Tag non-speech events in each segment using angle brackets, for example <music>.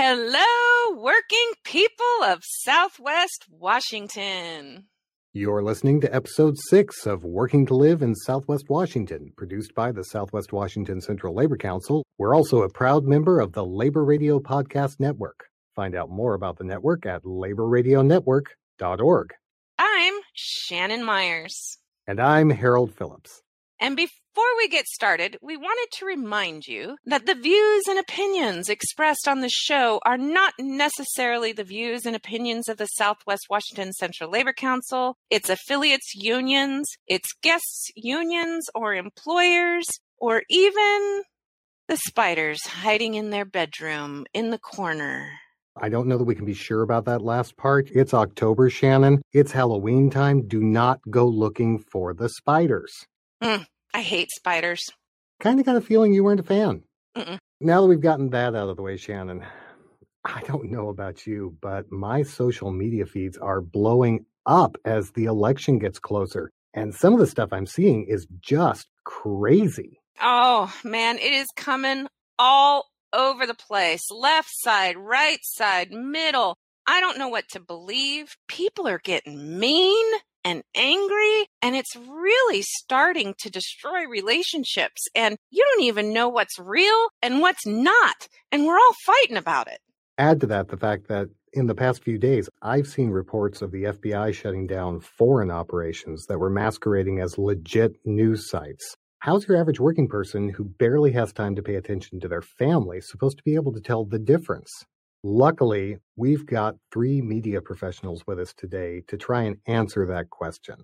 Hello, working people of Southwest Washington. You're listening to episode six of Working to Live in Southwest Washington, produced by the Southwest Washington Central Labor Council. We're also a proud member of the Labor Radio Podcast Network. Find out more about the network at laborradionetwork.org. I'm Shannon Myers. And I'm Harold Phillips. And before we get started, we wanted to remind you that the views and opinions expressed on the show are not necessarily the views and opinions of the Southwest Washington Central Labor Council, its affiliates unions, its guests unions or employers, or even the spiders hiding in their bedroom in the corner. I don't know that we can be sure about that last part. It's October, Shannon. It's Halloween time. Do not go looking for the spiders. Mm, I hate spiders. Kind of got a feeling you weren't a fan. Mm-mm. Now that we've gotten that out of the way, Shannon, I don't know about you, but my social media feeds are blowing up as the election gets closer. And some of the stuff I'm seeing is just crazy. Oh, man, it is coming all over the place left side, right side, middle. I don't know what to believe. People are getting mean and angry, and it's really starting to destroy relationships. And you don't even know what's real and what's not. And we're all fighting about it. Add to that the fact that in the past few days, I've seen reports of the FBI shutting down foreign operations that were masquerading as legit news sites. How's your average working person who barely has time to pay attention to their family supposed to be able to tell the difference? Luckily, we've got three media professionals with us today to try and answer that question.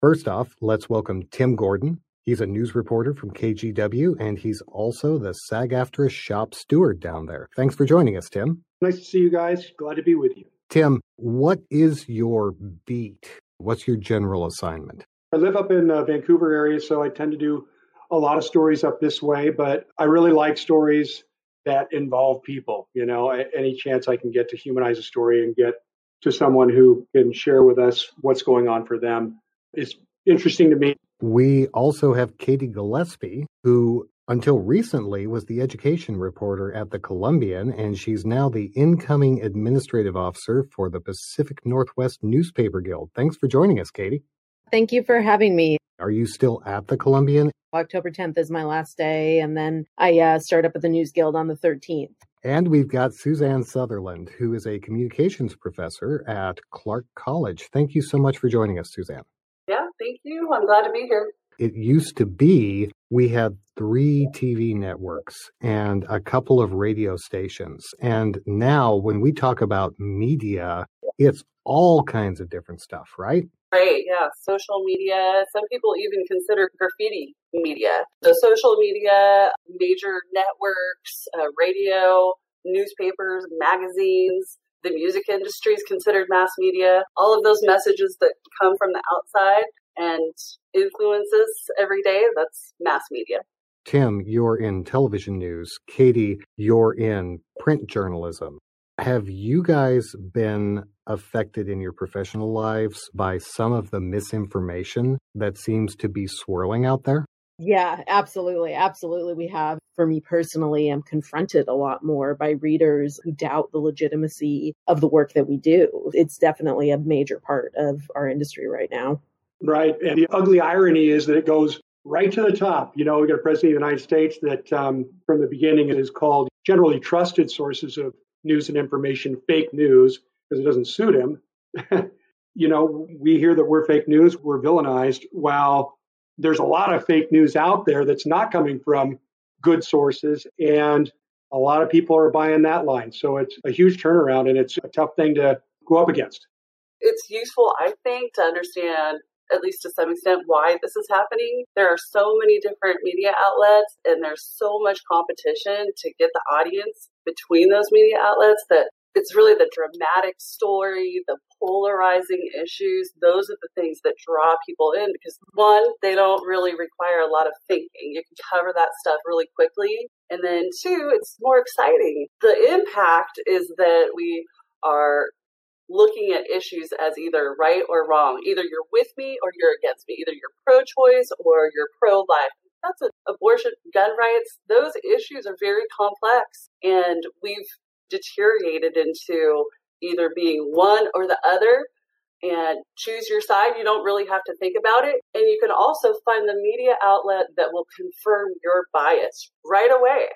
First off, let's welcome Tim Gordon. He's a news reporter from KGW, and he's also the SAG AFTRA shop steward down there. Thanks for joining us, Tim. Nice to see you guys. Glad to be with you. Tim, what is your beat? What's your general assignment? I live up in the Vancouver area, so I tend to do a lot of stories up this way, but I really like stories that involve people. You know, any chance I can get to humanize a story and get to someone who can share with us what's going on for them is interesting to me. We also have Katie Gillespie, who until recently was the education reporter at the Columbian, and she's now the incoming administrative officer for the Pacific Northwest Newspaper Guild. Thanks for joining us, Katie. Thank you for having me. Are you still at the Columbian? October 10th is my last day, and then I uh, start up at the News Guild on the 13th. And we've got Suzanne Sutherland, who is a communications professor at Clark College. Thank you so much for joining us, Suzanne. Yeah, thank you. I'm glad to be here. It used to be we had three TV networks and a couple of radio stations. And now, when we talk about media, it's all kinds of different stuff, right? Right, yeah. Social media. Some people even consider graffiti media. The social media, major networks, uh, radio, newspapers, magazines, the music industry is considered mass media. All of those messages that come from the outside and influences every day, that's mass media. Tim, you're in television news. Katie, you're in print journalism. Have you guys been affected in your professional lives by some of the misinformation that seems to be swirling out there? Yeah, absolutely. Absolutely. We have. For me personally, I'm confronted a lot more by readers who doubt the legitimacy of the work that we do. It's definitely a major part of our industry right now. Right. And the ugly irony is that it goes right to the top. You know, we got a president of the United States that um, from the beginning is called generally trusted sources of news and information fake news because it doesn't suit him. <laughs> you know, we hear that we're fake news, we're villainized, while there's a lot of fake news out there that's not coming from good sources. And a lot of people are buying that line. So it's a huge turnaround and it's a tough thing to go up against. It's useful, I think, to understand at least to some extent, why this is happening. There are so many different media outlets and there's so much competition to get the audience between those media outlets that it's really the dramatic story, the polarizing issues. Those are the things that draw people in because one, they don't really require a lot of thinking. You can cover that stuff really quickly. And then two, it's more exciting. The impact is that we are looking at issues as either right or wrong. Either you're with me or you're against me. Either you're pro choice or you're pro life. That's a, abortion, gun rights. Those issues are very complex. And we've deteriorated into either being one or the other and choose your side. You don't really have to think about it. And you can also find the media outlet that will confirm your bias right away.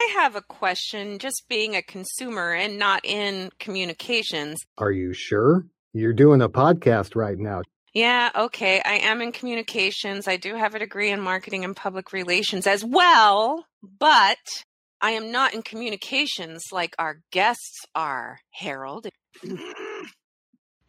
I have a question just being a consumer and not in communications. Are you sure? You're doing a podcast right now. Yeah, okay. I am in communications. I do have a degree in marketing and public relations as well, but I am not in communications like our guests are, Harold. <laughs>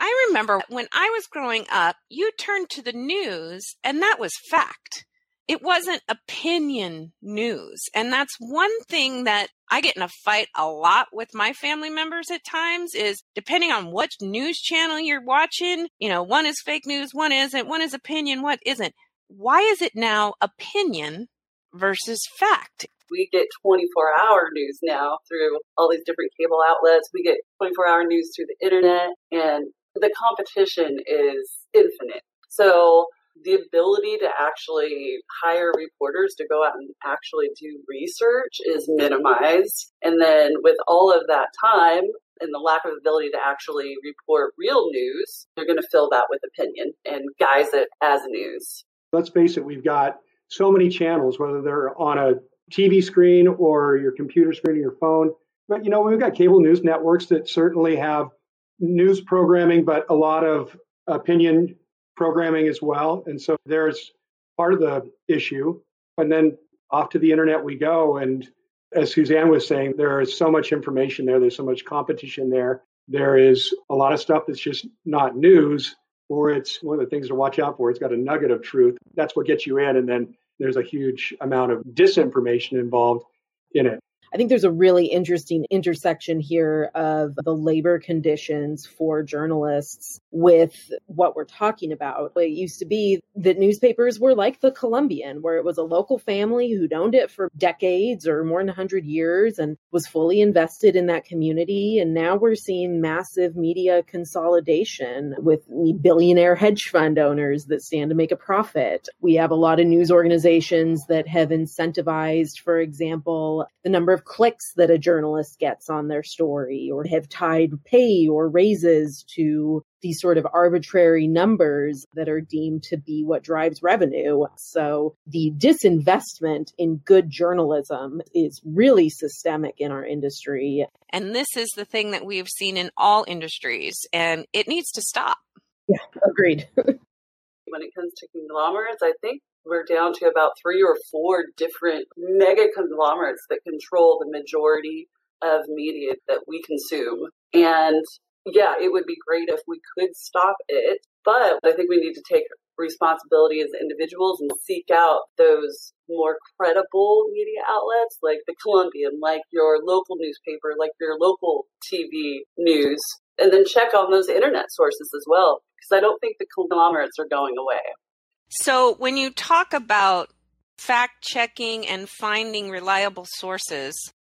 I remember when I was growing up, you turned to the news and that was fact. It wasn't opinion news. And that's one thing that I get in a fight a lot with my family members at times is depending on what news channel you're watching, you know, one is fake news, one isn't, one is opinion, what isn't. Why is it now opinion versus fact? We get 24 hour news now through all these different cable outlets. We get 24 hour news through the internet and the competition is infinite. So the ability to actually hire reporters to go out and actually do research is mm-hmm. minimized. And then with all of that time and the lack of ability to actually report real news, they're going to fill that with opinion and guise it as news. Let's face it, we've got so many channels, whether they're on a TV screen or your computer screen or your phone. But you know, we've got cable news networks that certainly have news programming, but a lot of opinion programming as well. And so there's part of the issue. And then off to the internet we go. And as Suzanne was saying, there is so much information there, there's so much competition there. There is a lot of stuff that's just not news, or it's one of the things to watch out for. It's got a nugget of truth. That's what gets you in. And then there's a huge amount of disinformation involved in it. I think there's a really interesting intersection here of the labor conditions for journalists with what we're talking about. It used to be that newspapers were like the Columbian, where it was a local family who'd owned it for decades or more than 100 years and was fully invested in that community. And now we're seeing massive media consolidation with billionaire hedge fund owners that stand to make a profit. We have a lot of news organizations that have incentivized, for example, the number of clicks that a journalist gets on their story or have tied pay or raises to these sort of arbitrary numbers that are deemed to be what drives revenue. So the disinvestment in good journalism is really systemic in our industry. And this is the thing that we've seen in all industries, and it needs to stop. Yeah, agreed. <laughs> when it comes to conglomerates, I think we're down to about three or four different mega conglomerates that control the majority of media that we consume. And yeah, it would be great if we could stop it, but I think we need to take responsibility as individuals and seek out those more credible media outlets like the Columbian, like your local newspaper, like your local TV news, and then check on those internet sources as well, because I don't think the conglomerates are going away. So when you talk about fact checking and finding reliable sources,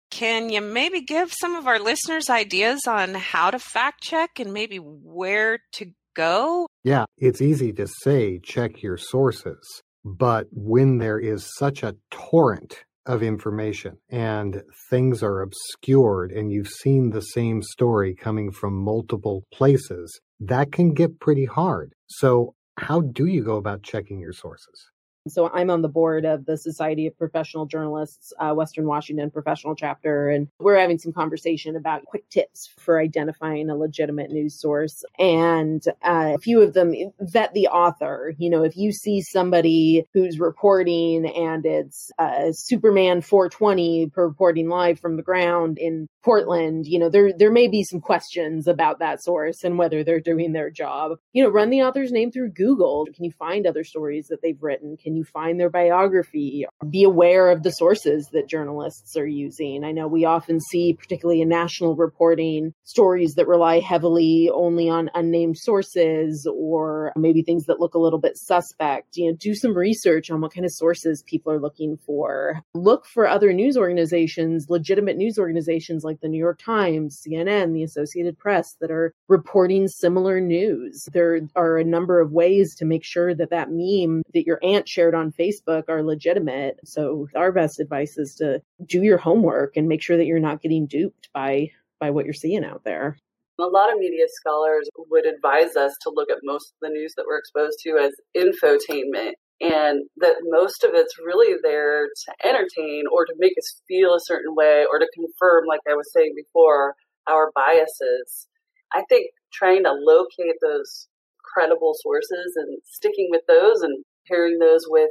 can you maybe give some of our listeners ideas on how to fact check and maybe where to go? Yeah, it's easy to say check your sources, but when there is such a torrent of information and things are obscured and you've seen the same story coming from multiple places, that can get pretty hard. So how do you go about checking your sources? So I'm on the board of the Society of Professional Journalists, uh, Western Washington professional chapter, and we're having some conversation about quick tips for identifying a legitimate news source. And uh, a few of them vet the author. You know, if you see somebody who's reporting and it's uh, Superman 420 reporting live from the ground in Portland, you know, there there may be some questions about that source and whether they're doing their job. You know, run the author's name through Google. Can you find other stories that they've written? Can you find their biography? Be aware of the sources that journalists are using. I know we often see, particularly in national reporting, stories that rely heavily only on unnamed sources or maybe things that look a little bit suspect. You know, do some research on what kind of sources people are looking for. Look for other news organizations, legitimate news organizations like the New York Times, CNN, the Associated Press that are reporting similar news. There are a number of ways to make sure that that meme that your aunt shared on Facebook are legitimate. So our best advice is to do your homework and make sure that you're not getting duped by by what you're seeing out there. A lot of media scholars would advise us to look at most of the news that we're exposed to as infotainment and that most of it's really there to entertain or to make us feel a certain way or to confirm, like I was saying before, our biases. I think trying to locate those credible sources and sticking with those and pairing those with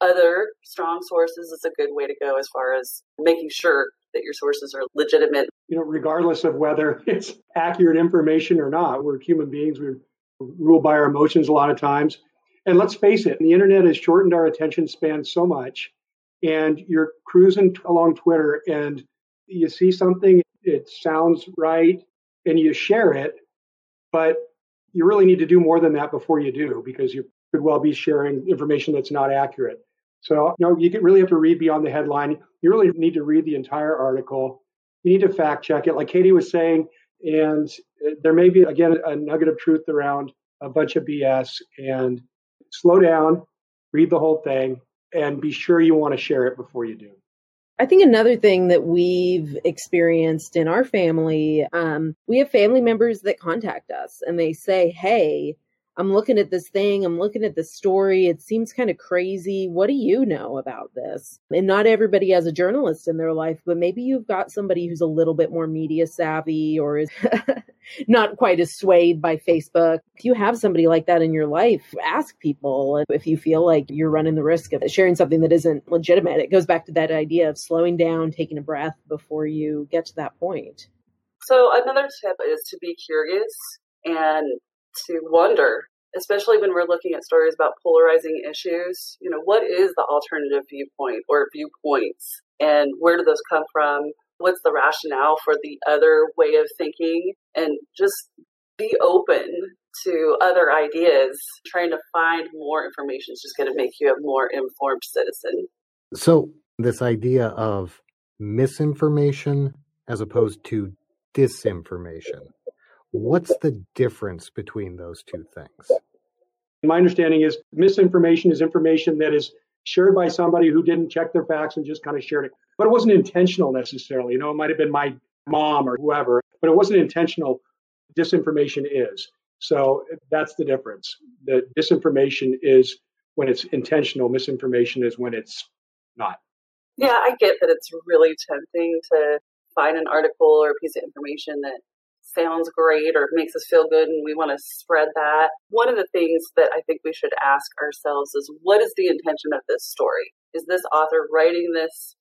other strong sources is a good way to go as far as making sure that your sources are legitimate. You know, regardless of whether <laughs> it's accurate information or not, we're human beings. We're ruled by our emotions a lot of times. And let's face it, the internet has shortened our attention span so much. And you're cruising along Twitter and you see something, it sounds right, and you share it. But you really need to do more than that before you do because you could well be sharing information that's not accurate. So, you know, you really have to read beyond the headline. You really need to read the entire article. You need to fact check it, like Katie was saying. And there may be, again, a nugget of truth around a bunch of BS. And slow down, read the whole thing, and be sure you want to share it before you do. I think another thing that we've experienced in our family, um, we have family members that contact us and they say, Hey, I'm looking at this thing, I'm looking at this story. It seems kind of crazy. What do you know about this? And not everybody has a journalist in their life, but maybe you've got somebody who's a little bit more media savvy or is <laughs> not quite as swayed by Facebook. If you have somebody like that in your life, ask people if you feel like you're running the risk of sharing something that isn't legitimate. It goes back to that idea of slowing down, taking a breath before you get to that point. So, another tip is to be curious and to wonder, especially when we're looking at stories about polarizing issues. You know, what is the alternative viewpoint or viewpoints, and where do those come from? What's the rationale for the other way of thinking? And just be open to other ideas. Trying to find more information is just going to make you a more informed citizen. So, this idea of misinformation as opposed to disinformation What's the difference between those two things? My understanding is misinformation is information that is shared by somebody who didn't check their facts and just kind of shared it. But it wasn't intentional necessarily. You know, it might have been my mom or whoever, but it wasn't intentional. Disinformation is. So that's the difference. The disinformation is when it's intentional, misinformation is when it's not. Yeah, I get that it's really tempting to find an article or a piece of information that sounds great or makes us feel good and we want to spread that. One of the things that I think we should ask ourselves is what is the intention of this story? Is this author writing this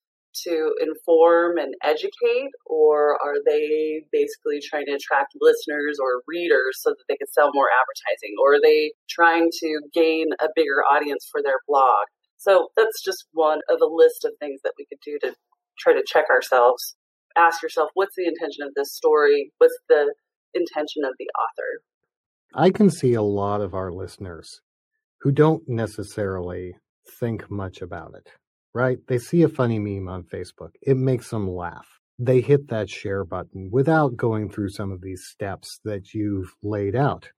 to inform and educate, or are they basically trying to attract listeners or readers so that they can sell more advertising? Or are they trying to gain a bigger audience for their blog? So that's just one of a list of things that we could do to try to check ourselves ask yourself what's the intention of this story? What's the intention of the author? I can see a lot of our listeners who don't necessarily think much about it, right? They see a funny meme on Facebook, it makes them laugh. They hit that share button without going through some of these steps that you've laid out.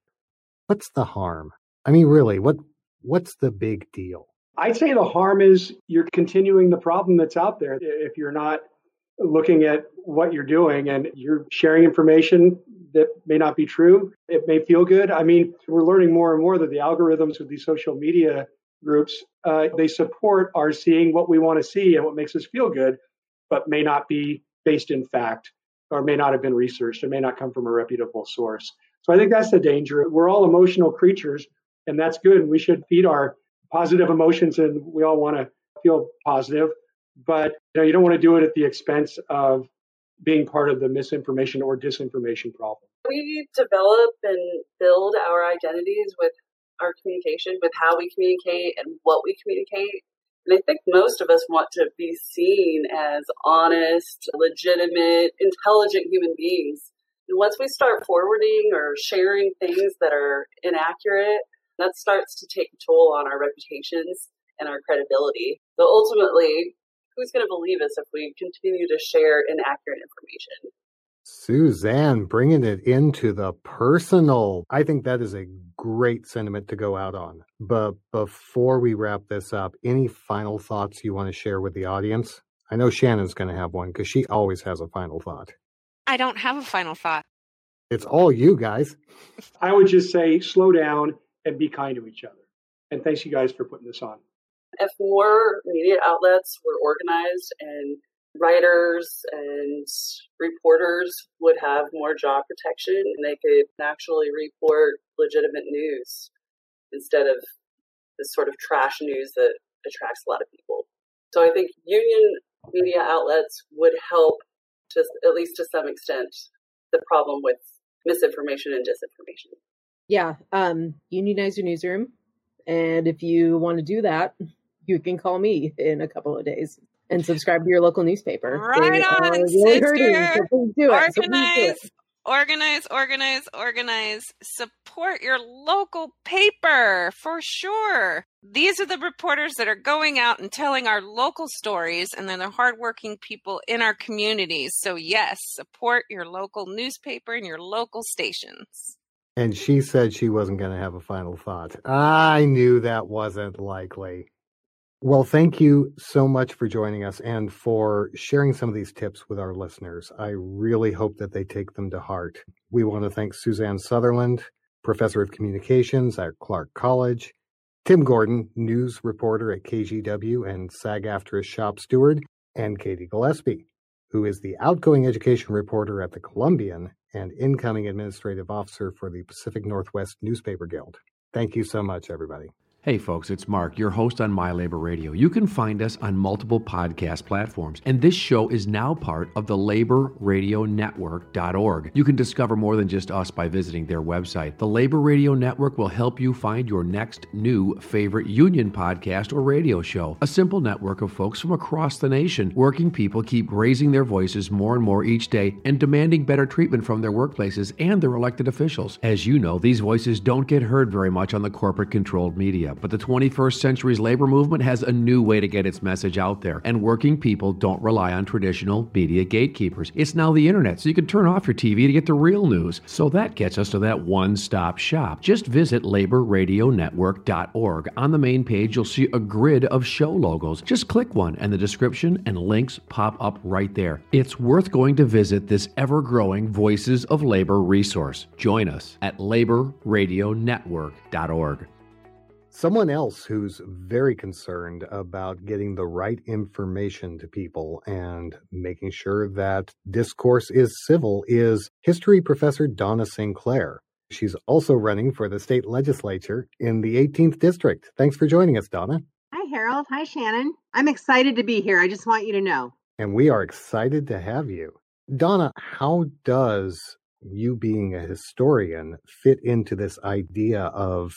What's the harm? I mean, really, what what's the big deal? I'd say the harm is you're continuing the problem that's out there. If you're not looking at what you're doing and you're sharing information that may not be true. It may feel good. I mean, we're learning more and more that the algorithms of these social media groups, uh, they support our seeing what we want to see and what makes us feel good, but may not be based in fact or may not have been researched or may not come from a reputable source. So I think that's the danger. We're all emotional creatures and that's good. We should feed our positive emotions and we all want to feel positive but you, know, you don't want to do it at the expense of being part of the misinformation or disinformation problem. We develop and build our identities with our communication, with how we communicate and what we communicate. And I think most of us want to be seen as honest, legitimate, intelligent human beings. And once we start forwarding or sharing things that are inaccurate, that starts to take a toll on our reputations and our credibility. So ultimately, who's going to believe us if we continue to share inaccurate information? Suzanne, bringing it into the personal. I think that is a great sentiment to go out on. But before we wrap this up, any final thoughts you want to share with the audience? I know Shannon's going to have one because she always has a final thought. I don't have a final thought. It's all you guys. I would just say slow down and be kind to each other. And thanks you guys for putting this on. If more media outlets were organized and writers and reporters would have more job protection and they could actually report legitimate news instead of this sort of trash news that attracts a lot of people. So I think union media outlets would help to at least to some extent the problem with misinformation and disinformation. Yeah, um, unionize your newsroom, and if you want to do that, you can call me in a couple of days and subscribe to your local newspaper. Right they on, really sister. So organize, so organize, organize, organize. Support your local paper for sure. These are the reporters that are going out and telling our local stories, and they're the hardworking people in our communities. So, yes, support your local newspaper and your local stations. And she said she wasn't going to have a final thought. I knew that wasn't likely. Well, thank you so much for joining us and for sharing some of these tips with our listeners. I really hope that they take them to heart. We want to thank Suzanne Sutherland, Professor of Communications at Clark College, Tim Gordon, news reporter at KGW and SAG AFTRA shop steward, and Katie Gillespie, who is the outgoing education reporter at the Columbian and incoming administrative officer for the Pacific Northwest Newspaper Guild. Thank you so much, everybody. Hey folks, it's Mark, your host on My Labor Radio. You can find us on multiple podcast platforms, and this show is now part of the laborradionetwork.org. You can discover more than just us by visiting their website. The Labor Radio Network will help you find your next new favorite union podcast or radio show. A simple network of folks from across the nation. Working people keep raising their voices more and more each day and demanding better treatment from their workplaces and their elected officials. As you know, these voices don't get heard very much on the corporate controlled media but the 21st century's labor movement has a new way to get its message out there, and working people don't rely on traditional media gatekeepers. It's now the internet, so you can turn off your TV to get the real news. So that gets us to that one stop shop. Just visit laborradionetwork.org. On the main page, you'll see a grid of show logos. Just click one, and the description and links pop up right there. It's worth going to visit this ever growing Voices of Labor resource. Join us at laborradionetwork.org. Someone else who's very concerned about getting the right information to people and making sure that discourse is civil is history professor Donna Sinclair. She's also running for the state legislature in the 18th district. Thanks for joining us, Donna. Hi, Harold. Hi, Shannon. I'm excited to be here. I just want you to know. And we are excited to have you. Donna, how does you being a historian fit into this idea of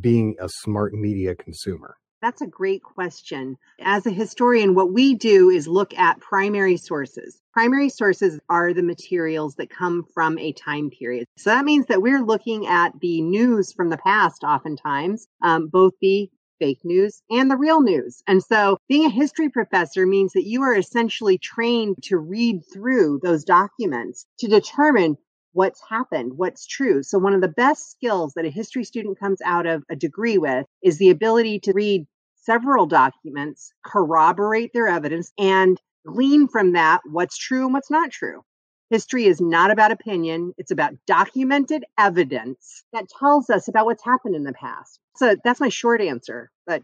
being a smart media consumer? That's a great question. As a historian, what we do is look at primary sources. Primary sources are the materials that come from a time period. So that means that we're looking at the news from the past, oftentimes, um, both the fake news and the real news. And so being a history professor means that you are essentially trained to read through those documents to determine what's happened, what's true. So one of the best skills that a history student comes out of a degree with is the ability to read several documents, corroborate their evidence, and glean from that what's true and what's not true. History is not about opinion. It's about documented evidence that tells us about what's happened in the past. So that's my short answer, but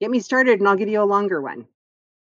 get me started and I'll give you a longer one.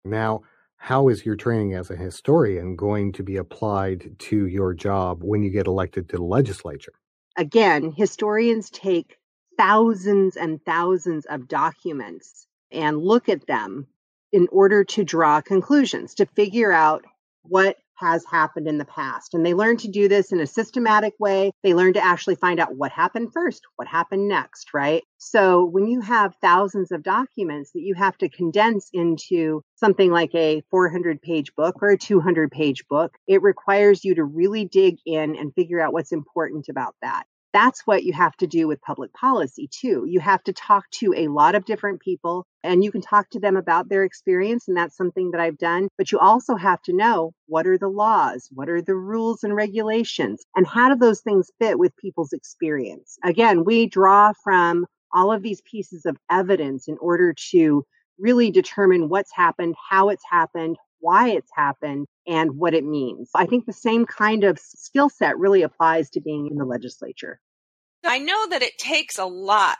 Now, how is your training as a historian going to be applied to your job when you get elected to the legislature? Again, historians take thousands and thousands of documents and look at them in order to draw conclusions, to figure out what has happened in the past. And they learn to do this in a systematic way. They learn to actually find out what happened first, what happened next, right? So when you have thousands of documents that you have to condense into something like a 400 page book or a 200 page book, it requires you to really dig in and figure out what's important about that that's what you have to do with public policy too. You have to talk to a lot of different people and you can talk to them about their experience. And that's something that I've done. But you also have to know what are the laws? What are the rules and regulations? And how do those things fit with people's experience? Again, we draw from all of these pieces of evidence in order to really determine what's happened, how it's happened, why it's happened and what it means. I think the same kind of skill set really applies to being in the legislature. I know that it takes a lot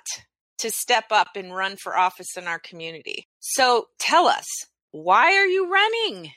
to step up and run for office in our community. So tell us, why are you running?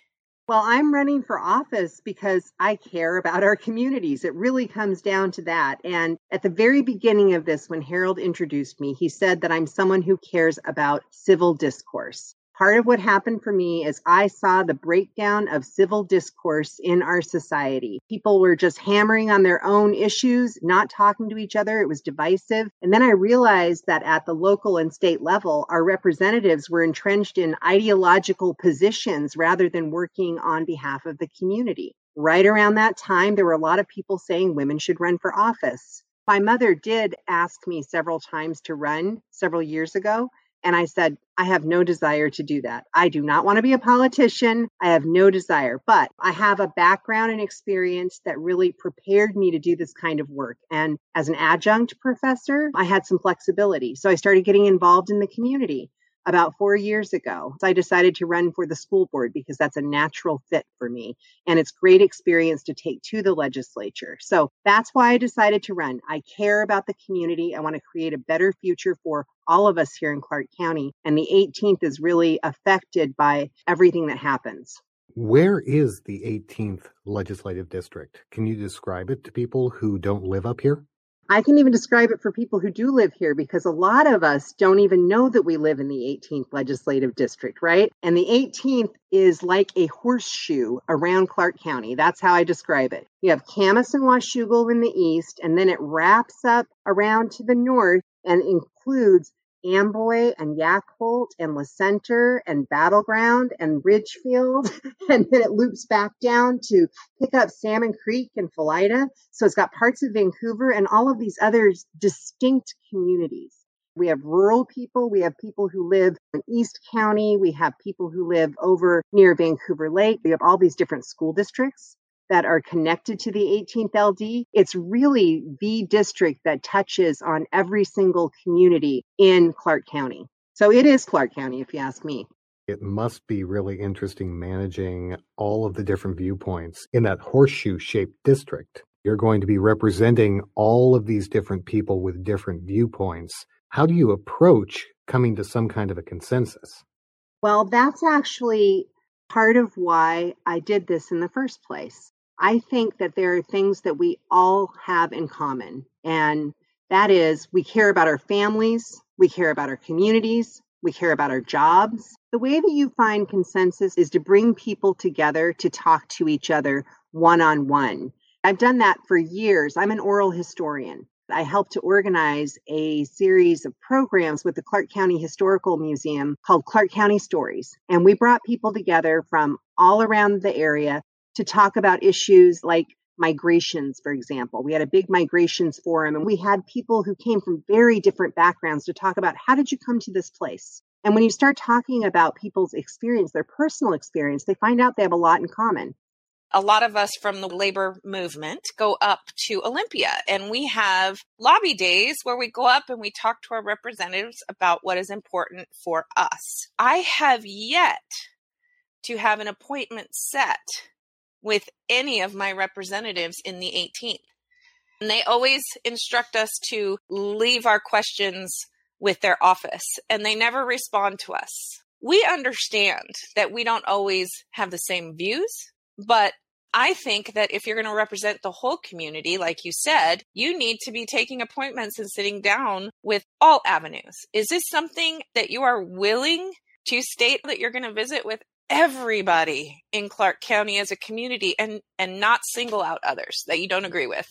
Well, I'm running for office because I care about our communities. It really comes down to that. And at the very beginning of this, when Harold introduced me, he said that I'm someone who cares about civil discourse part of what happened for me is I saw the breakdown of civil discourse in our society. People were just hammering on their own issues, not talking to each other. It was divisive. And then I realized that at the local and state level, our representatives were entrenched in ideological positions rather than working on behalf of the community. Right around that time, there were a lot of people saying women should run for office. My mother did ask me several times to run several years ago. And I said, I have no desire to do that. I do not want to be a politician. I have no desire, but I have a background and experience that really prepared me to do this kind of work. And as an adjunct professor, I had some flexibility. So I started getting involved in the community about four years ago. I decided to run for the school board because that's a natural fit for me. And it's great experience to take to the legislature. So that's why I decided to run. I care about the community. I want to create a better future for all of us here in Clark County. And the 18th is really affected by everything that happens. Where is the 18th legislative district? Can you describe it to people who don't live up here? I can even describe it for people who do live here because a lot of us don't even know that we live in the 18th legislative district, right? And the 18th is like a horseshoe around Clark County. That's how I describe it. You have Camas and Washougal in the east, and then it wraps up around to the north and includes Amboy and Yacolt and La Center and Battleground and Ridgefield. <laughs> and then it loops back down to pick up Salmon Creek and Felida. So it's got parts of Vancouver and all of these other distinct communities. We have rural people. We have people who live in East County. We have people who live over near Vancouver Lake. We have all these different school districts that are connected to the 18th LD. It's really the district that touches on every single community in Clark County. So it is Clark County, if you ask me. It must be really interesting managing all of the different viewpoints in that horseshoe shaped district. You're going to be representing all of these different people with different viewpoints. How do you approach coming to some kind of a consensus? Well, that's actually part of why I did this in the first place. I think that there are things that we all have in common. And that is, we care about our families, we care about our communities, we care about our jobs. The way that you find consensus is to bring people together to talk to each other one on one. I've done that for years. I'm an oral historian. I helped to organize a series of programs with the Clark County Historical Museum called Clark County Stories. And we brought people together from all around the area to talk about issues like migrations, for example. We had a big migrations forum and we had people who came from very different backgrounds to talk about how did you come to this place? And when you start talking about people's experience, their personal experience, they find out they have a lot in common. A lot of us from the labor movement go up to Olympia and we have lobby days where we go up and we talk to our representatives about what is important for us. I have yet to have an appointment set with any of my representatives in the 18th. And they always instruct us to leave our questions with their office, and they never respond to us. We understand that we don't always have the same views, but I think that if you're going to represent the whole community, like you said, you need to be taking appointments and sitting down with all avenues. Is this something that you are willing to state that you're going to visit with everybody in Clark County as a community and and not single out others that you don't agree with.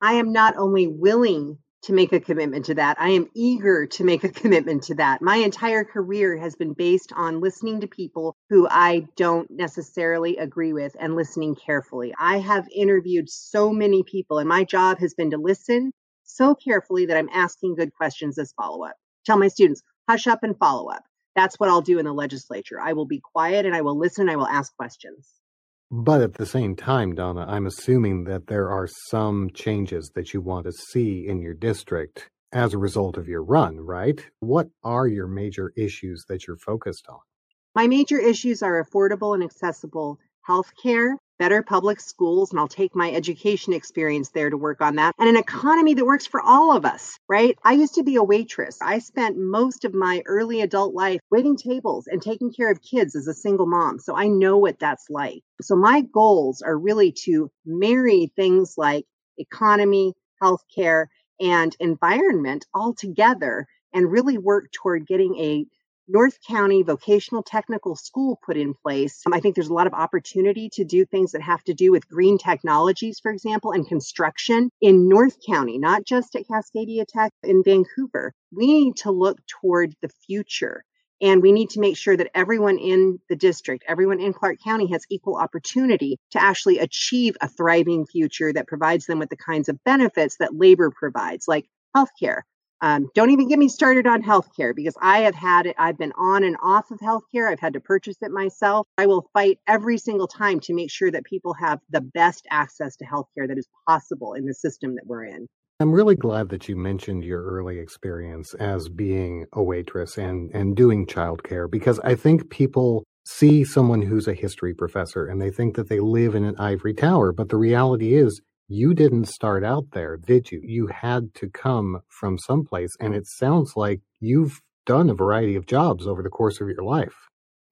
I am not only willing to make a commitment to that. I am eager to make a <laughs> commitment to that. My entire career has been based on listening to people who I don't necessarily agree with and listening carefully. I have interviewed so many people, and my job has been to listen so carefully that I'm asking good questions as follow up. Tell my students, hush up and follow up. That's what I'll do in the legislature. I will be quiet and I will listen. I will ask questions. But at the same time, Donna, I'm assuming that there are some changes that you want to see in your district as a result of your run, right? What are your major issues that you're focused on? My major issues are affordable and accessible health care, better public schools, and I'll take my education experience there to work on that, and an economy that works for all of us, right? I used to be a waitress. I spent most of my early adult life waiting tables and taking care of kids as a single mom. So I know what that's like. So my goals are really to marry things like economy, healthcare, and environment all together and really work toward getting a North County Vocational Technical School put in place. Um, I think there's a lot of opportunity to do things that have to do with green technologies, for example, and construction in North County, not just at Cascadia Tech in Vancouver. We need to look toward the future. And we need to make sure that everyone in the district, everyone in Clark County has equal opportunity to actually achieve a thriving future that provides them with the kinds of benefits that labor provides, like healthcare, um, don't even get me started on healthcare because I have had it. I've been on and off of healthcare. I've had to purchase it myself. I will fight every single time to make sure that people have the best access to healthcare that is possible in the system that we're in. I'm really glad that you mentioned your early experience as being a waitress and, and doing childcare because I think people see someone who's a history professor and they think that they live in an ivory tower. But the reality is, you didn't start out there, did you? You had to come from someplace. And it sounds like you've done a variety of jobs over the course of your life.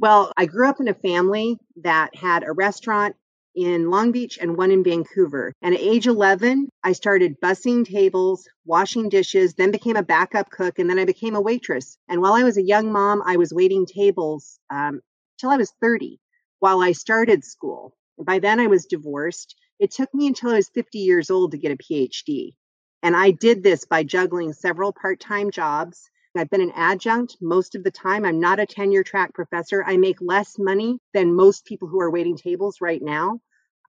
Well, I grew up in a family that had a restaurant in Long Beach and one in Vancouver. And at age 11, I started bussing tables, washing dishes, then became a backup cook, and then I became a waitress. And while I was a young mom, I was waiting tables um, till I was 30 while I started school. By then, I was divorced it took me until I was 50 years old to get a PhD. And I did this by juggling several part time jobs. I've been an adjunct most of the time. I'm not a tenure track professor. I make less money than most people who are waiting tables right now.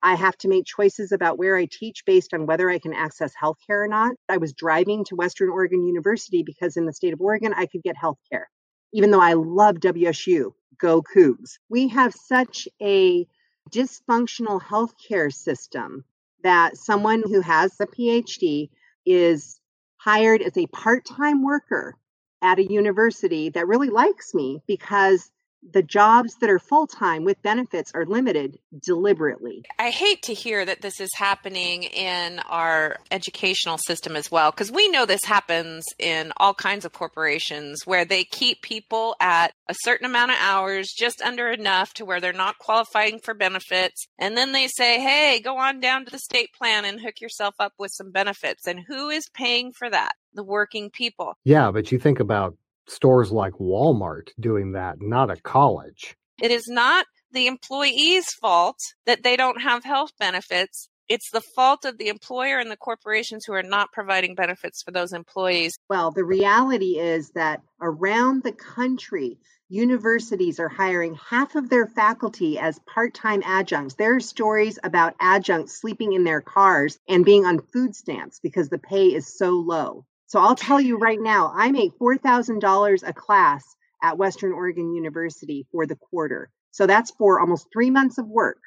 I have to make choices about where I teach based on whether I can access healthcare or not. I was driving to Western Oregon University because in the state of Oregon, I could get healthcare. Even though I love WSU, go Cougs. We have such a dysfunctional healthcare system that someone who has a PhD is hired as a part time worker at a university that really likes me because the jobs that are full time with benefits are limited deliberately. I hate to hear that this is happening in our educational system as well, because we know this happens in all kinds of corporations where they keep people at a certain amount of hours, just under enough to where they're not qualifying for benefits. And then they say, hey, go on down to the state plan and hook yourself up with some benefits. And who is paying for that? The working people. Yeah, but you think about stores like Walmart doing that, not a college. It is not the employee's fault that they don't have health benefits. It's the fault of the employer and the corporations who are not providing benefits for those employees. Well, the reality is that around the country, universities are hiring half of their faculty as part time adjuncts. There are stories about adjuncts sleeping in their cars and being on food stamps because the pay is so low. So I'll tell you right now, I make $4,000 a class at Western Oregon University for the quarter. So that's for almost three months of work.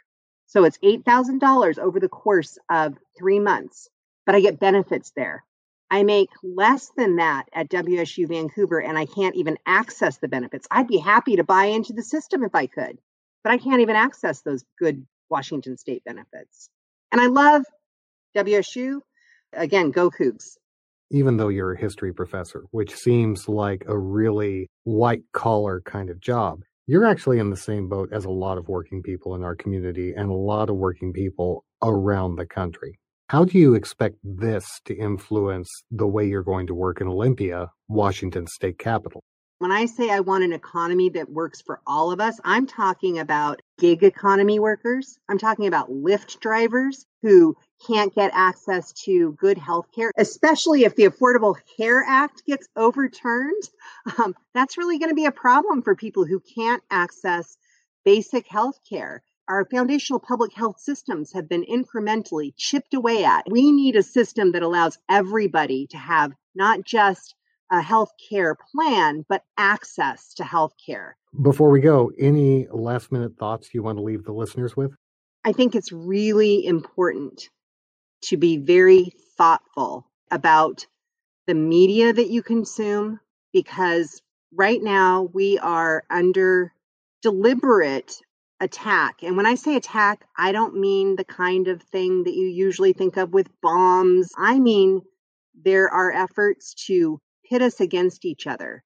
So it's $8,000 over the course of three months, but I get benefits there. I make less than that at WSU Vancouver and I can't even access the benefits. I'd be happy to buy into the system if I could, but I can't even access those good Washington State benefits. And I love WSU. Again, go Cougs even though you're a history professor, which seems like a really white collar kind of job, you're actually in the same boat as a lot of working people in our community and a lot of working people around the country. How do you expect this to influence the way you're going to work in Olympia, Washington state capital? When I say I want an economy that works for all of us, I'm talking about gig economy workers. I'm talking about Lyft drivers who can't get access to good health care, especially if the Affordable Care Act gets overturned. Um, that's really going to be a problem for people who can't access basic health care. Our foundational public health systems have been incrementally chipped away at. We need a system that allows everybody to have not just a health care plan, but access to health care. Before we go, any last minute thoughts you want to leave the listeners with? I think it's really important to be very thoughtful about the media that you consume because right now we are under deliberate attack. And when I say attack, I don't mean the kind of thing that you usually think of with bombs. I mean, there are efforts to pit us against each other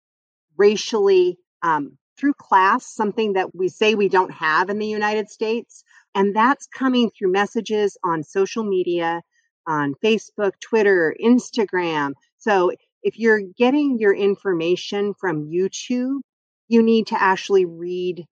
racially, um, through class, something that we say we don't have in the United States. And that's coming through messages on social media, on Facebook, Twitter, Instagram. So if you're getting your information from YouTube, you need to actually read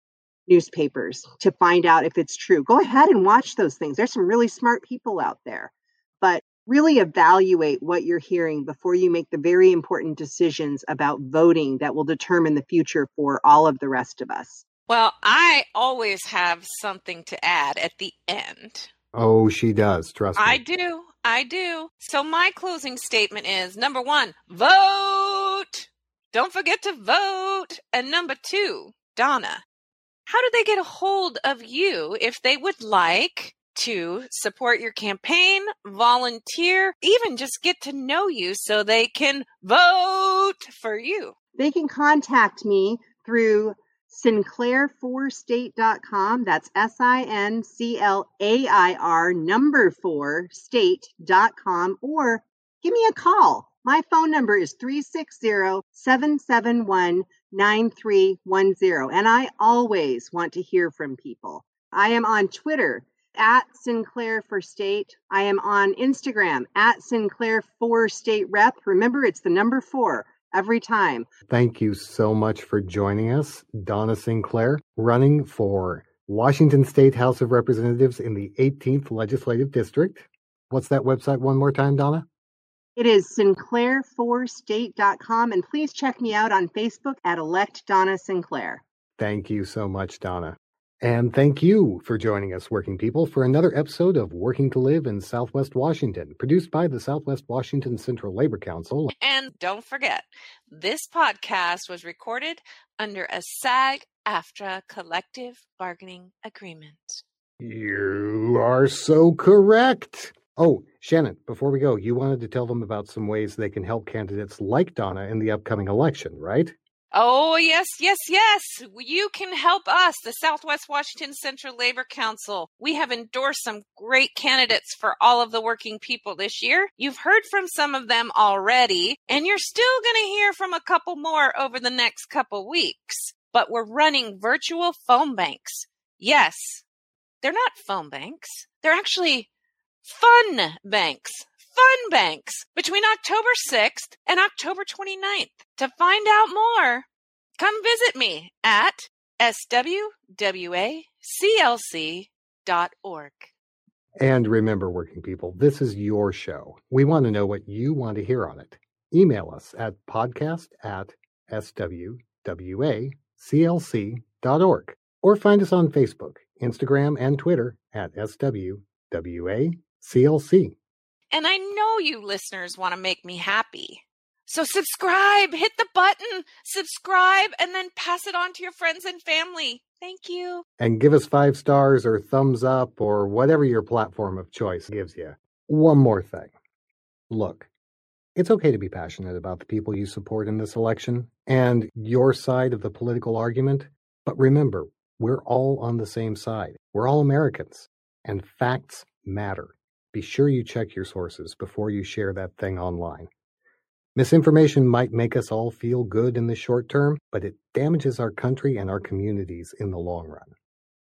newspapers to find out if it's true. Go ahead and watch those things. There's some really smart people out there. But really evaluate what you're hearing before you make the very important decisions about voting that will determine the future for all of the rest of us. Well, I always have something to add at the end. Oh, she does. Trust me. I do. I do. So my closing statement is number one, vote. Don't forget to vote. And number two, Donna, how do they get a hold of you if they would like to support your campaign, volunteer, even just get to know you so they can vote for you? They can contact me through sinclair4state.com. That's S I N C L A I R number four state.com or give me a call. My phone number is 360 771 9310. And I always want to hear from people. I am on Twitter at Sinclair for State. I am on Instagram at Sinclair for State Rep. Remember, it's the number four every time. Thank you so much for joining us, Donna Sinclair, running for Washington State House of Representatives in the 18th Legislative District. What's that website one more time, Donna? It is sinclair4state.com. And please check me out on Facebook at Elect Donna Sinclair. Thank you so much, Donna. And thank you for joining us, working people, for another episode of Working to Live in Southwest Washington, produced by the Southwest Washington Central Labor Council. And don't forget, this podcast was recorded under a SAG AFTRA collective bargaining agreement. You are so correct. Oh, Shannon, before we go, you wanted to tell them about some ways they can help candidates like Donna in the upcoming election, right? Oh, yes, yes, yes. You can help us, the Southwest Washington Central Labor Council. We have endorsed some great candidates for all of the working people this year. You've heard from some of them already, and you're still going to hear from a couple more over the next couple weeks. But we're running virtual phone banks. Yes, they're not phone banks. They're actually fun banks fun banks between October 6th and October 29th. To find out more, come visit me at swwaclc.org. And remember, working people, this is your show. We want to know what you want to hear on it. Email us at podcast at swwaclc.org or find us on Facebook, Instagram, and Twitter at swwaclc. And I know you listeners want to make me happy. So subscribe, hit the button, subscribe, and then pass it on to your friends and family. Thank you. And give us five stars or thumbs up or whatever your platform of choice gives you. One more thing. Look, it's okay to be passionate about the people you support in this election and your side of the political argument. But remember, we're all on the same side. We're all Americans, and facts matter be sure you check your sources before you share that thing online. Misinformation might make us all feel good in the short term, but it damages our country and our communities in the long run.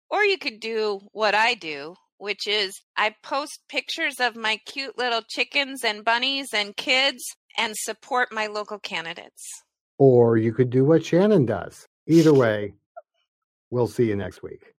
Or you could do what I do, which is I post pictures of my cute little chickens and bunnies and kids and support my local candidates. Or you could do what Shannon does. Either <laughs> way, we'll see you next week.